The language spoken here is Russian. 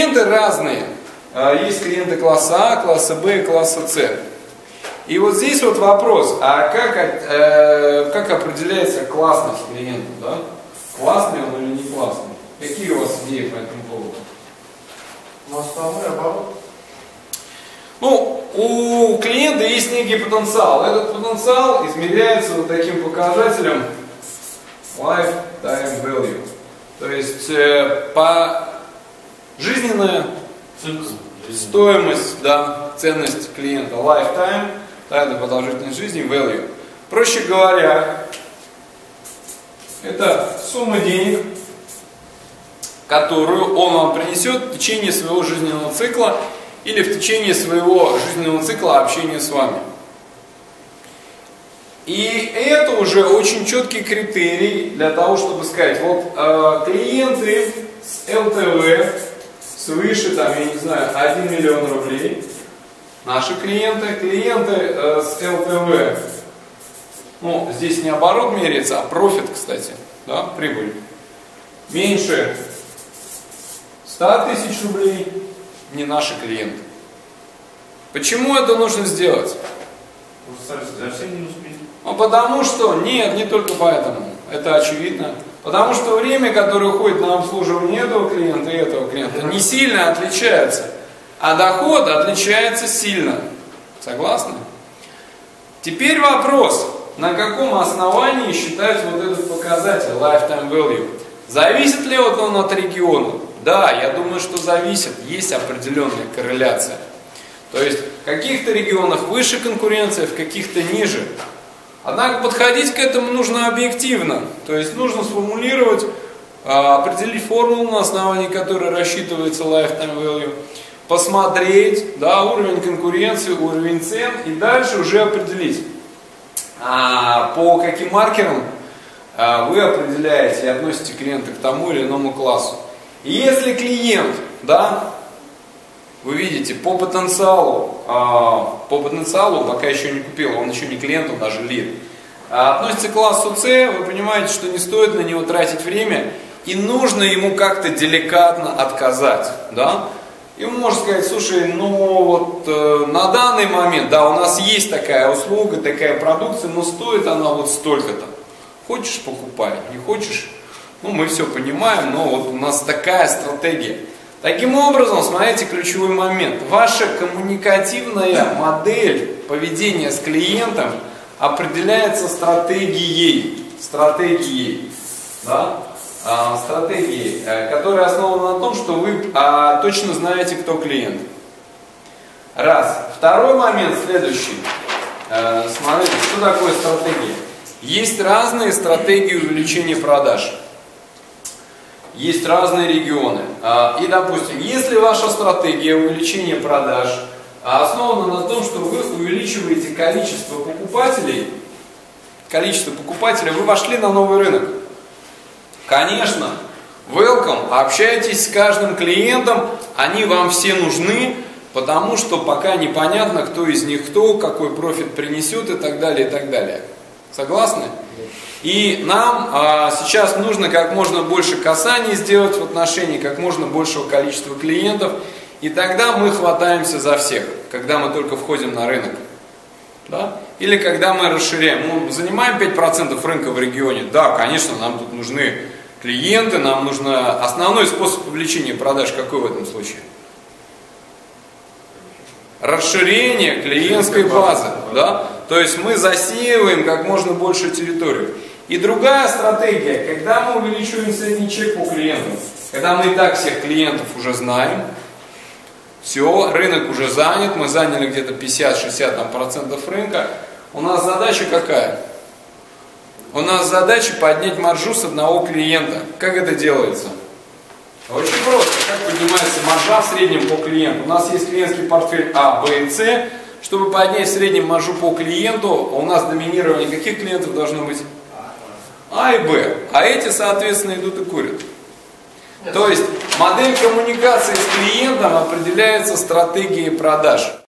клиенты разные. А, есть клиенты класса А, класса Б класса С. И вот здесь вот вопрос, а как, э, как определяется классность клиента? Да? Классный он или не классный? Какие у вас идеи по этому поводу? Ну, основной оборот. Ну, у клиента есть некий потенциал. Этот потенциал измеряется вот таким показателем lifetime value. То есть э, по жизненная стоимость, да, ценность клиента, lifetime, да, это продолжительность жизни, value. Проще говоря, это сумма денег, которую он вам принесет в течение своего жизненного цикла или в течение своего жизненного цикла общения с вами. И это уже очень четкий критерий для того, чтобы сказать, вот э, клиенты с ЛТВ свыше, там, я не знаю, 1 миллион рублей, наши клиенты, клиенты э, с ЛТВ, ну, здесь не оборот меряется, а профит, кстати, да, прибыль, меньше 100 тысяч рублей, не наши клиенты. Почему это нужно сделать? Ну, потому что, нет, не только поэтому, это очевидно. Потому что время, которое уходит на обслуживание этого клиента и этого клиента, не сильно отличается. А доход отличается сильно. Согласны? Теперь вопрос, на каком основании считать вот этот показатель lifetime value? Зависит ли вот он от региона? Да, я думаю, что зависит. Есть определенная корреляция. То есть в каких-то регионах выше конкуренция, в каких-то ниже. Однако подходить к этому нужно объективно. То есть нужно сформулировать, а, определить формулу, на основании которой рассчитывается lifetime value, посмотреть да, уровень конкуренции, уровень цен и дальше уже определить, а, по каким маркерам а, вы определяете и относите клиента к тому или иному классу. И если клиент, да, вы видите, по потенциалу, а, по потенциалу, пока еще не купил, он еще не клиент, он даже лид, а, относится к классу С, вы понимаете, что не стоит на него тратить время, и нужно ему как-то деликатно отказать, да? Ему можно сказать, слушай, ну вот э, на данный момент, да, у нас есть такая услуга, такая продукция, но стоит она вот столько-то. Хочешь покупай, не хочешь, ну мы все понимаем, но вот у нас такая стратегия. Таким образом, смотрите ключевой момент. Ваша коммуникативная модель поведения с клиентом определяется стратегией. Стратегией. Да? А, стратегией, э, которая основана на том, что вы а, точно знаете, кто клиент. Раз. Второй момент следующий. А, смотрите, что такое стратегия? Есть разные стратегии увеличения продаж есть разные регионы. А, и, допустим, если ваша стратегия увеличения продаж основана на том, что вы увеличиваете количество покупателей, количество покупателей, вы вошли на новый рынок. Конечно, welcome, общайтесь с каждым клиентом, они вам все нужны, потому что пока непонятно, кто из них кто, какой профит принесет и так далее, и так далее. Согласны? И нам а, сейчас нужно как можно больше касаний сделать в отношении как можно большего количества клиентов, и тогда мы хватаемся за всех, когда мы только входим на рынок. Да? Или когда мы расширяем. Мы занимаем 5% рынка в регионе. Да, конечно, нам тут нужны клиенты, нам нужно основной способ увеличения продаж какой в этом случае? Расширение клиентской базы. Да? То есть мы засеиваем как можно больше территорию. И другая стратегия, когда мы увеличиваем средний чек по клиенту, когда мы и так всех клиентов уже знаем, все, рынок уже занят, мы заняли где-то 50-60 процентов рынка, у нас задача какая? У нас задача поднять маржу с одного клиента. Как это делается? Очень просто. Как поднимается маржа в среднем по клиенту? У нас есть клиентский портфель А, Б и С. Чтобы поднять в среднем маржу по клиенту, у нас доминирование каких клиентов должно быть? А и Б. А эти, соответственно, идут и курят. То есть модель коммуникации с клиентом определяется стратегией продаж.